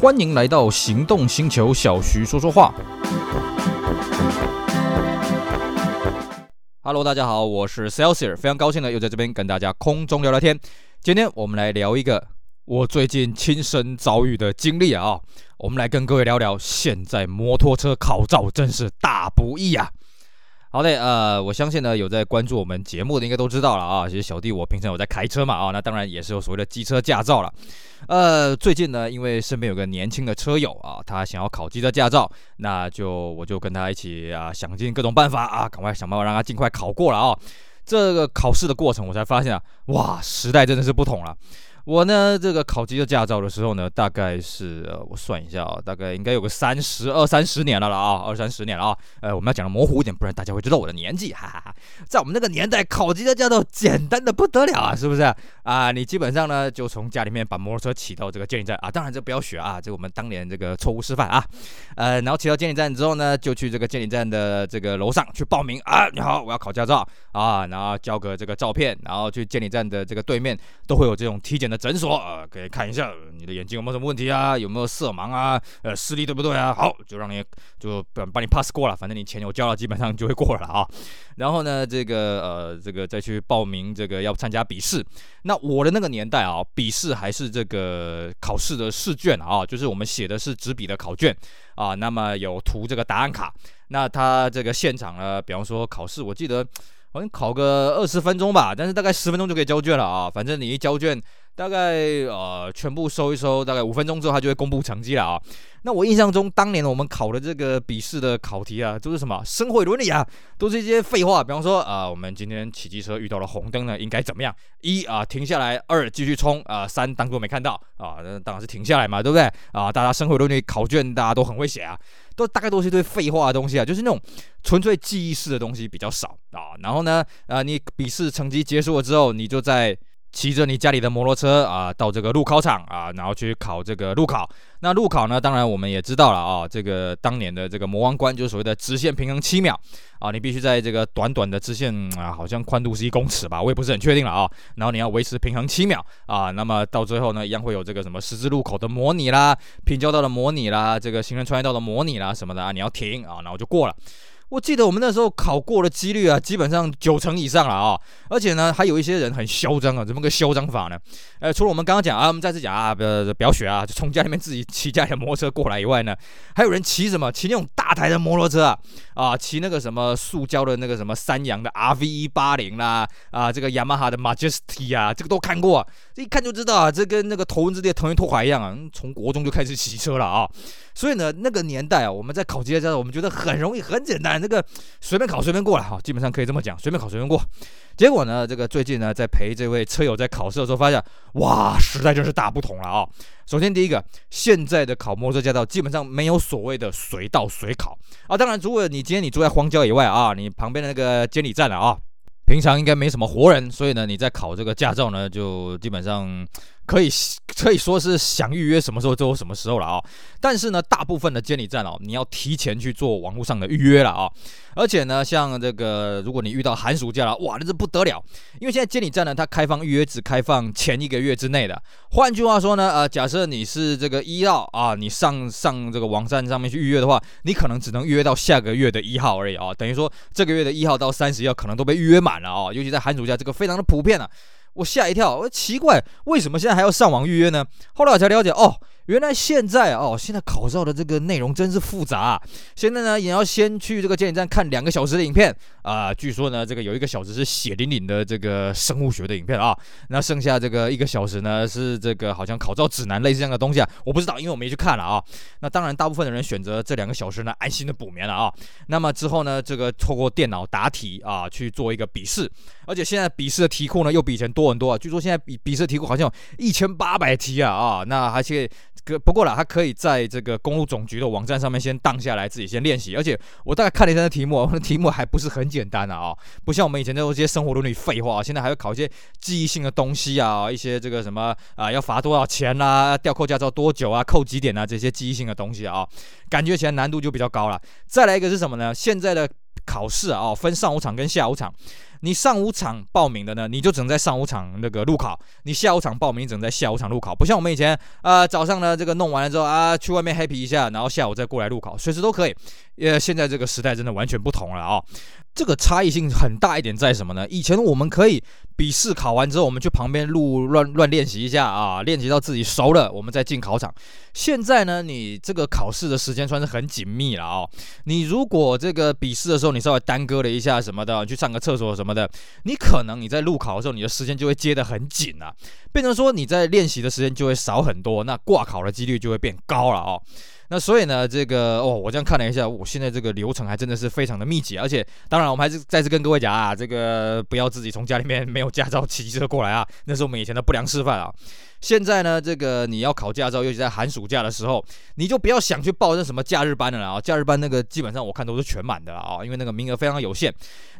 欢迎来到行动星球，小徐说说话。Hello，大家好，我是 Celsius，非常高兴的又在这边跟大家空中聊聊天。今天我们来聊一个我最近亲身遭遇的经历啊，我们来跟各位聊聊，现在摩托车考照真是大不易啊。好的，呃，我相信呢，有在关注我们节目的应该都知道了啊。其实小弟我平常有在开车嘛啊，那当然也是有所谓的机车驾照了。呃，最近呢，因为身边有个年轻的车友啊，他想要考机车驾照，那就我就跟他一起啊，想尽各种办法啊，赶快想办法让他尽快考过了啊。这个考试的过程，我才发现啊，哇，时代真的是不同了。我呢，这个考机车驾照的时候呢，大概是呃，我算一下啊，大概应该有个三十二三十年了了啊，二三十年了啊。呃，我们要讲的模糊一点，不然大家会知道我的年纪，哈哈哈。在我们那个年代，考机车驾照简单的不得了啊，是不是啊？你基本上呢，就从家里面把摩托车骑到这个监理站啊，当然这不要学啊，这我们当年这个错误示范啊。呃，然后骑到监理站之后呢，就去这个监理站的这个楼上去报名啊。你好，我要考驾照啊，然后交个这个照片，然后去监理站的这个对面都会有这种体检的。诊所啊，可以看一下你的眼睛有没有什么问题啊，有没有色盲啊，呃，视力对不对啊？好，就让你就帮你 pass 过了，反正你钱有交了，基本上就会过了啊。然后呢，这个呃，这个再去报名这个要参加笔试。那我的那个年代啊，笔试还是这个考试的试卷啊，就是我们写的是纸笔的考卷啊。那么有涂这个答案卡。那他这个现场呢，比方说考试，我记得好像考个二十分钟吧，但是大概十分钟就可以交卷了啊。反正你一交卷。大概呃全部收一收，大概五分钟之后，他就会公布成绩了啊。那我印象中，当年我们考的这个笔试的考题啊，都是什么生活伦理啊，都是一些废话。比方说啊、我们今天骑机车遇到了红灯呢，应该怎么样？一啊停下来，二继续冲啊，三当作没看到啊。那当然是停下来嘛，对不对啊？大家生活伦理考卷大家都很会写啊，都大概都是一堆废话的东西啊，就是那种纯粹记忆式的东西比较少啊。然后呢，啊你笔试成绩结束了之后，你就在。骑着你家里的摩托车啊，到这个路考场啊，然后去考这个路考。那路考呢，当然我们也知道了啊，这个当年的这个魔王关就是所谓的直线平衡七秒啊，你必须在这个短短的直线啊，好像宽度是一公尺吧，我也不是很确定了啊。然后你要维持平衡七秒啊，那么到最后呢，一样会有这个什么十字路口的模拟啦、平交道的模拟啦、这个行人穿越道的模拟啦什么的啊，你要停啊，然后就过了。我记得我们那时候考过的几率啊，基本上九成以上了啊！而且呢，还有一些人很嚣张啊，怎么个嚣张法呢？呃，除了我们刚刚讲啊，我们再次讲啊，不要不要学啊，就从家里面自己骑家里的摩托车过来以外呢，还有人骑什么？骑那种大台的摩托车啊，啊，骑那个什么塑胶的那个什么三阳的 RV 一八零啦，啊，这个雅马哈的 Majesty 啊，这个都看过，这一看就知道啊，这跟那个头文字 D 的藤原拓海一样啊，从国中就开始骑车了啊。所以呢，那个年代啊，我们在考机车的时候，我们觉得很容易，很简单，那个随便考随便过了哈，基本上可以这么讲，随便考随便过。结果呢，这个最近呢，在陪这位车友在考试的时候，发现哇，实在真是大不同了啊！首先第一个，现在的考摩托车驾照基本上没有所谓的随到随考啊。当然，如果你今天你住在荒郊野外啊，你旁边的那个监理站了啊，平常应该没什么活人，所以呢，你在考这个驾照呢，就基本上。可以可以说是想预约什么时候就什么时候了啊！但是呢，大部分的监理站哦，你要提前去做网络上的预约了啊！而且呢，像这个，如果你遇到寒暑假了，哇，那是不得了！因为现在监理站呢，它开放预约只开放前一个月之内的。换句话说呢，呃，假设你是这个一号啊，你上上这个网站上面去预约的话，你可能只能预约到下个月的一号而已啊！等于说这个月的一号到三十号可能都被预约满了啊！尤其在寒暑假，这个非常的普遍啊。我吓一跳，我奇怪，为什么现在还要上网预约呢？后来我才了解，哦。原来现在哦，现在考照的这个内容真是复杂啊。现在呢，也要先去这个监理站看两个小时的影片啊。据说呢，这个有一个小时是血淋淋的这个生物学的影片啊。那剩下这个一个小时呢，是这个好像考照指南类似这样的东西啊。我不知道，因为我没去看了啊。那当然，大部分的人选择这两个小时呢，安心的补眠了啊。那么之后呢，这个透过电脑答题啊，去做一个笔试。而且现在笔试的题库呢，又比以前多很多啊。据说现在笔笔试题库好像有一千八百题啊啊。那而且。可不过啦，他可以在这个公路总局的网站上面先荡下来，自己先练习。而且我大概看了一下那题目，那 题目还不是很简单啊，不像我们以前那些生活伦理废话，现在还会考一些记忆性的东西啊，一些这个什么啊，要罚多少钱啦、啊，吊扣驾照多久啊，扣几点啊，这些记忆性的东西啊，感觉起来难度就比较高了。再来一个是什么呢？现在的考试啊，分上午场跟下午场。你上午场报名的呢，你就只能在上午场那个路考；你下午场报名，只能在下午场路考。不像我们以前，呃，早上呢这个弄完了之后啊，去外面 happy 一下，然后下午再过来路考，随时都可以。呃，现在这个时代真的完全不同了啊、这个差异性很大一点在什么呢？以前我们可以笔试考完之后，我们去旁边路乱乱练习一下啊，练习到自己熟了，我们再进考场。现在呢，你这个考试的时间算是很紧密了哦。你如果这个笔试的时候你稍微耽搁了一下什么的，去上个厕所什么么的，你可能你在路考的时候你的时间就会接得很紧啊，变成说你在练习的时间就会少很多，那挂考的几率就会变高了哦。那所以呢，这个哦，我这样看了一下，我现在这个流程还真的是非常的密集，而且当然我们还是再次跟各位讲啊，这个不要自己从家里面 没有驾照骑车过来啊，那是我们以前的不良示范啊。现在呢，这个你要考驾照，尤其在寒暑假的时候，你就不要想去报那什么假日班的了啊，假日班那个基本上我看都是全满的了啊，因为那个名额非常有限，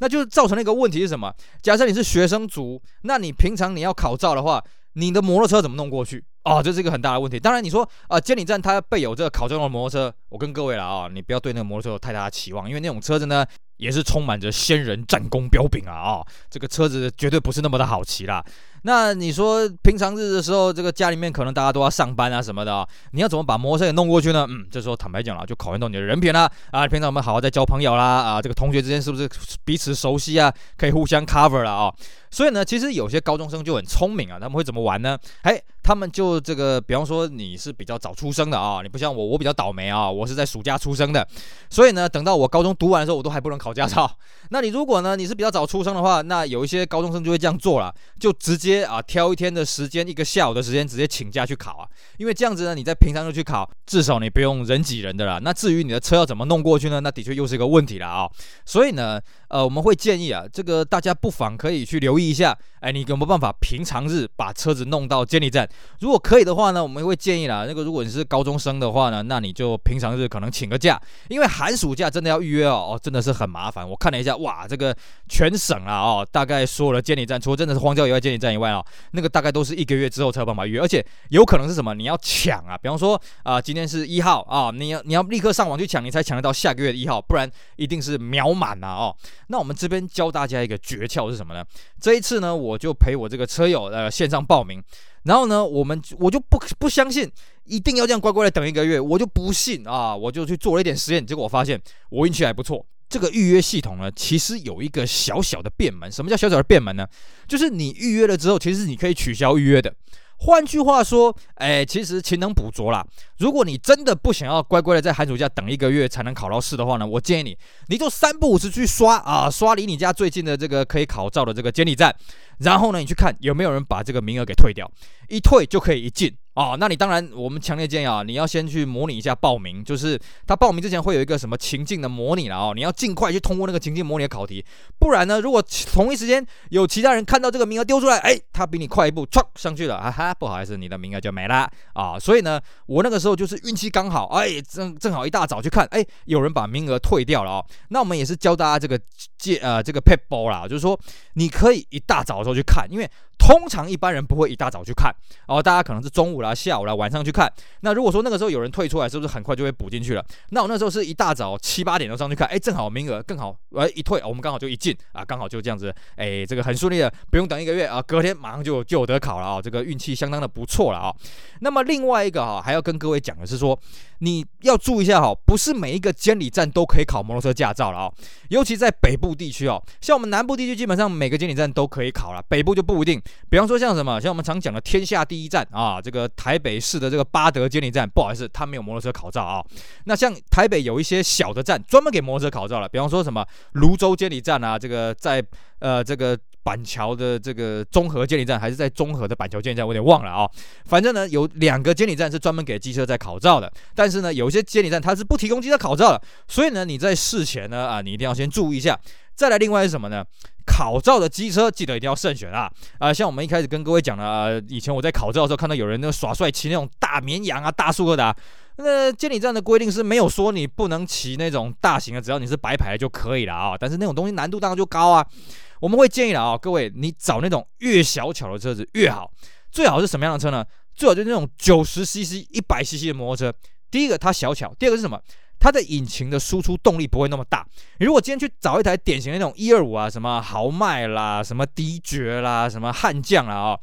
那就造成了一个问题是什么？假设你是学生族，那你平常你要考照的话，你的摩托车怎么弄过去？哦，这是一个很大的问题。当然，你说啊，监理站它备有这个考证用的摩托车，我跟各位了啊，你不要对那个摩托车有太大的期望，因为那种车子呢，也是充满着先人战功彪炳啊啊，这个车子绝对不是那么的好骑啦。那你说平常日的时候，这个家里面可能大家都要上班啊什么的啊，你要怎么把摩托车给弄过去呢？嗯，这时候坦白讲了，就考验到你的人品啦啊。平常我们好好在交朋友啦啊，这个同学之间是不是彼此熟悉啊，可以互相 cover 了啊。所以呢，其实有些高中生就很聪明啊，他们会怎么玩呢？哎，他们就这个，比方说你是比较早出生的啊，你不像我，我比较倒霉啊，我是在暑假出生的，所以呢，等到我高中读完的时候，我都还不能考驾照。那你如果呢，你是比较早出生的话，那有一些高中生就会这样做了，就直接啊挑一天的时间，一个下午的时间，直接请假去考啊。因为这样子呢，你在平常就去考，至少你不用人挤人的啦。那至于你的车要怎么弄过去呢？那的确又是一个问题了啊。所以呢，呃，我们会建议啊，这个大家不妨可以去留意一下，哎，你有没有办法平常日把车子弄到监理站？如果可以的话呢，我们会建议啦，那个如果你是高中生的话呢，那你就平常日可能请个假，因为寒暑假真的要预约哦，哦，真的是很麻烦。我看了一下，哇，这个全省啊，哦，大概所有的监理站，除了真的是荒郊野外监理站以外哦，那个大概都是一个月之后才有办法预约，而且有可能是什么？你要抢啊，比方说啊、今天是一号啊，你要你要立刻上网去抢，你才抢得到下个月的一号，不然一定是秒满啊哦。那我们这边教大家一个诀窍是什么呢？这一次呢，我就陪我这个车友呃线上报名，然后呢，我们我就不不相信一定要这样乖乖的等一个月，我就不信啊，我就去做了一点实验，结果我发现我运气还不错。这个预约系统呢，其实有一个小小的变门。什么叫小小的变门呢？就是你预约了之后，其实你可以取消预约的。换句话说，哎，其实勤能补拙啦。如果你真的不想要乖乖的在寒暑假等一个月才能考到试的话呢，我建议你，你就三不五时去刷啊，刷离你家最近的这个可以考照的这个监理站，然后呢，你去看有没有人把这个名额给退掉，一退就可以一进。哦，那你当然，我们强烈建议啊，你要先去模拟一下报名，就是他报名之前会有一个什么情境的模拟了哦，你要尽快去通过那个情境模拟的考题，不然呢，如果同一时间有其他人看到这个名额丢出来，哎，他比你快一步，唰上去了，哈哈，不好意思，你的名额就没了啊。所以呢，我那个时候就是运气刚好，哎，正正好一大早去看，哎，有人把名额退掉了哦。那我们也是教大家这个借呃这个撇步啦，就是说你可以一大早的时候去看，因为。通常一般人不会一大早去看，哦，大家可能是中午了啦、下午啦、晚上去看。那如果说那个时候有人退出来，是不是很快就会补进去了？那我那时候是一大早七八点钟上去看，哎，正好名额更好，哎，一退，我们刚好就一进啊，刚好就这样子，哎，这个很顺利的，不用等一个月啊，隔天马上就就有得考了啊，这个运气相当的不错了啊。那么另外一个哈，还要跟各位讲的是说，你要注意一下哈，不是每一个监理站都可以考摩托车驾照了啊，尤其在北部地区哦，像我们南部地区基本上每个监理站都可以考了，北部就不一定。比方说像什么，像我们常讲的天下第一站啊，这个台北市的这个八德监理站，不好意思，他没有摩托车考照啊。那像台北有一些小的站，专门给摩托车考照了，比方说什么泸州监理站啊，这个在呃这个板桥的这个中和监理站，还是在中和的板桥监理站，我有点忘了啊。反正呢，有两个监理站是专门给机车在考照的，但是呢，有一些监理站它是不提供机车考照的，所以呢，你在事前呢啊，你一定要先注意一下。再来，另外是什么呢？考照的机车记得一定要慎选啊！啊、像我们一开始跟各位讲的、呃，以前我在考照的时候看到有人那个耍帅骑那种大绵羊啊、大速克达，那监理站的规定是没有说你不能骑那种大型的，只要你是白牌就可以了啊。但是那种东西难度当然就高啊。我们会建议了啊，各位你找那种越小巧的车子越好，最好是什么样的车呢？最好就是那种九十 CC、一百 CC 的摩托车。第一个它小巧，第二个是什么？它的引擎的输出动力不会那么大。你如果今天去找一台典型的那种一二五啊，什么豪迈啦，什么迪爵啦，什么悍将啦啊、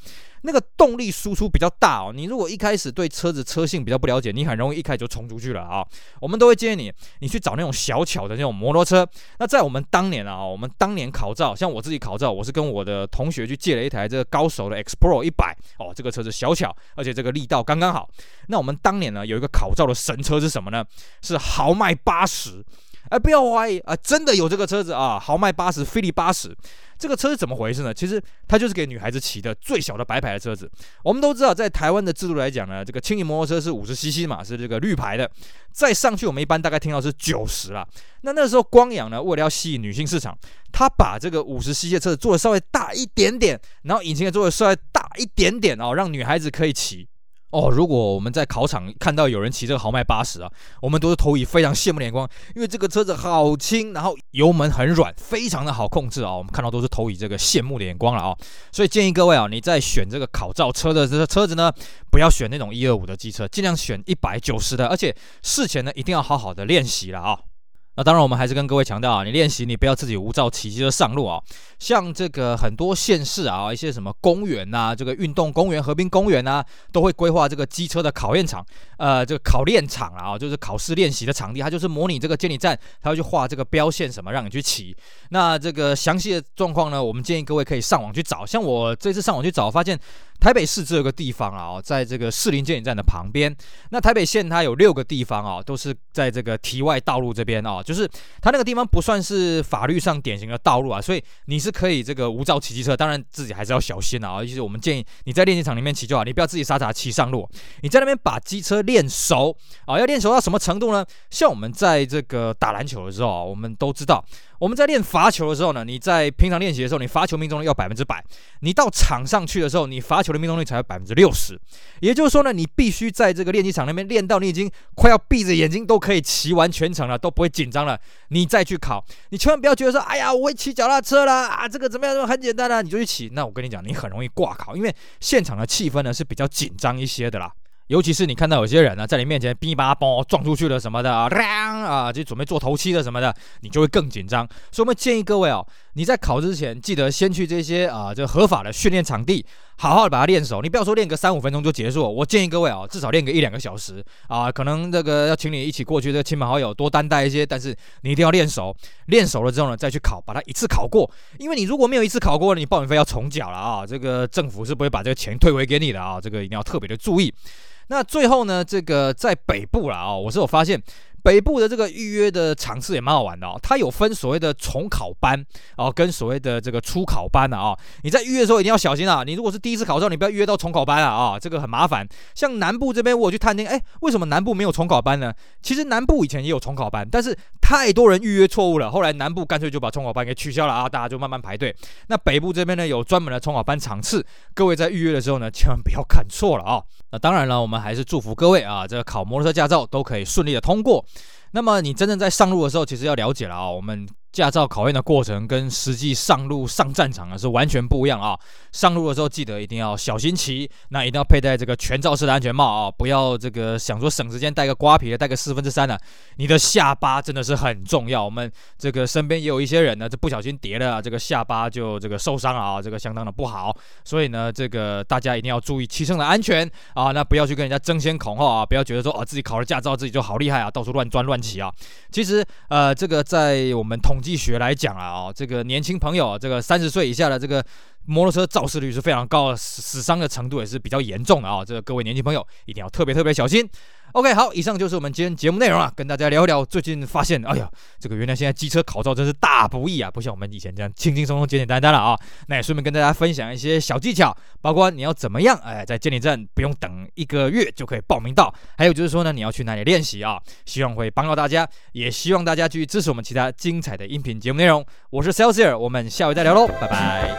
那个动力输出比较大哦，你如果一开始对车子车性比较不了解，你很容易一开始就冲出去了啊、我们都会建议你，你去找那种小巧的那种摩托车。那在我们当年啊，我们当年考照，像我自己考照，我是跟我的同学去借了一台这个高手的 Explorer 一百哦，这个车子小巧，而且这个力道刚刚好。那我们当年呢，有一个考照的神车是什么呢？是豪迈八十。哎，不要怀疑啊，真的有这个车子啊，豪迈八十，菲利八十。这个车是怎么回事呢？其实它就是给女孩子骑的最小的白牌的车子。我们都知道，在台湾的制度来讲呢，这个轻型摩托车是五十 CC 嘛，是这个绿牌的。再上去，我们一般大概听到是九十啦。那那时候光阳呢，为了要吸引女性市场，他把这个五十 CC 的车子做的稍微大一点点，然后引擎也做的稍微大一点点哦，让女孩子可以骑。哦，如果我们在考场看到有人骑这个豪迈八十啊，我们都是投以非常羡慕的眼光，因为这个车子好轻，然后油门很软，非常的好控制啊。我们看到都是投以这个羡慕的眼光了啊。所以建议各位啊，你在选这个考照车的这个车子呢，不要选那种一二五的机车，尽量选一百九十的，而且事前呢一定要好好的练习了啊。那当然，我们还是跟各位强调啊，你练习你不要自己无照骑机车上路啊。像这个很多县市啊，一些什么公园呐，这个运动公园、河滨公园呐，都会规划这个机车的考验场，呃，这个考练场啊，就是考试练习的场地，它就是模拟这个监理站，它会去画这个标线什么，让你去骑。那这个详细的状况呢，我们建议各位可以上网去找。像我这次上网去找，发现。台北市这个地方啊，在这个士林监理站的旁边。那台北县它有六个地方啊，都是在这个堤外道路这边啊，就是它那个地方不算是法律上典型的道路啊，所以你是可以这个无照骑机车，当然自己还是要小心啊。尤其是我们建议你在练习场里面骑就好，你不要自己傻傻骑上路。你在那边把机车练熟啊，要练熟到什么程度呢？像我们在这个打篮球的时候，我们都知道。我们在练罚球的时候呢，你在平常练习的时候，你罚球命中率要百分之百。你到场上去的时候，你罚球的命中率才有百分之六十。也就是说呢，你必须在这个练习场那边练到你已经快要闭着眼睛都可以骑完全程了，都不会紧张了，你再去考。你千万不要觉得说，哎呀，我会骑脚踏车啦，啊，这个怎么样？很简单啦，你就去骑。那我跟你讲，你很容易挂考，因为现场的气氛呢是比较紧张一些的啦。尤其是你看到有些人呢，在你面前哔吧嘣撞出去了什么的啊，啊，就准备做头七的什么的，你就会更紧张。所以我们建议各位哦，你在考之前记得先去这些啊，这合法的训练场地，好好的把它练熟。你不要说练个三五分钟就结束，我建议各位哦，至少练个一两个小时啊。可能这个要请你一起过去的亲朋好友多担待一些，但是你一定要练熟。练熟了之后呢，再去考，把它一次考过。因为你如果没有一次考过，你报名费要重缴了啊。这个政府是不会把这个钱退回给你的啊。这个一定要特别的注意。那最后呢，这个在北部了啊，我是有发现。北部的这个预约的场次也蛮好玩的哦，它有分所谓的重考班哦，跟所谓的这个初考班的啊。你在预约的时候一定要小心啊！你如果是第一次考照，你不要预约到重考班啊啊，这个很麻烦。像南部这边，我去探听，哎，为什么南部没有重考班呢？其实南部以前也有重考班，但是太多人预约错误了，后来南部干脆就把冲考班给取消了啊，大家就慢慢排队。那北部这边呢，有专门的冲考班场次，各位在预约的时候呢，千万不要看错了啊。那当然了，我们还是祝福各位啊，这个考摩托车驾照都可以顺利的通过。那么你真正在上路的时候，其实要了解了啊，我们。驾照考验的过程跟实际上路上战场啊是完全不一样啊！上路的时候记得一定要小心骑，那一定要佩戴这个全罩式的安全帽啊！不要这个想说省时间戴个瓜皮的，戴个四分之三的，你的下巴真的是很重要。我们这个身边也有一些人呢，这不小心跌了，这个下巴就这个受伤啊，这个相当的不好。所以呢，这个大家一定要注意骑乘的安全啊！那不要去跟人家争先恐后啊！不要觉得说啊自己考了驾照自己就好厉害啊，到处乱钻乱骑啊！其实呃，这个在我们统计学来讲啊，哦，这个年轻朋友，这个三十岁以下的这个摩托车肇事率是非常高的，死伤的程度也是比较严重的啊，这个各位年轻朋友一定要特别特别小心。OK，好，以上就是我们今天节目内容啊，跟大家聊一聊最近发现，哎呀，这个原来现在机车考照真是大不易啊，不像我们以前这样轻轻松松、简简单单了啊。那也顺便跟大家分享一些小技巧，包括你要怎么样，哎，在监理站不用等一个月就可以报名到，还有就是说呢，你要去哪里练习啊？希望会帮到大家，也希望大家继续支持我们其他精彩的音频节目内容。我是 c e l s i r 我们下回再聊喽，拜拜。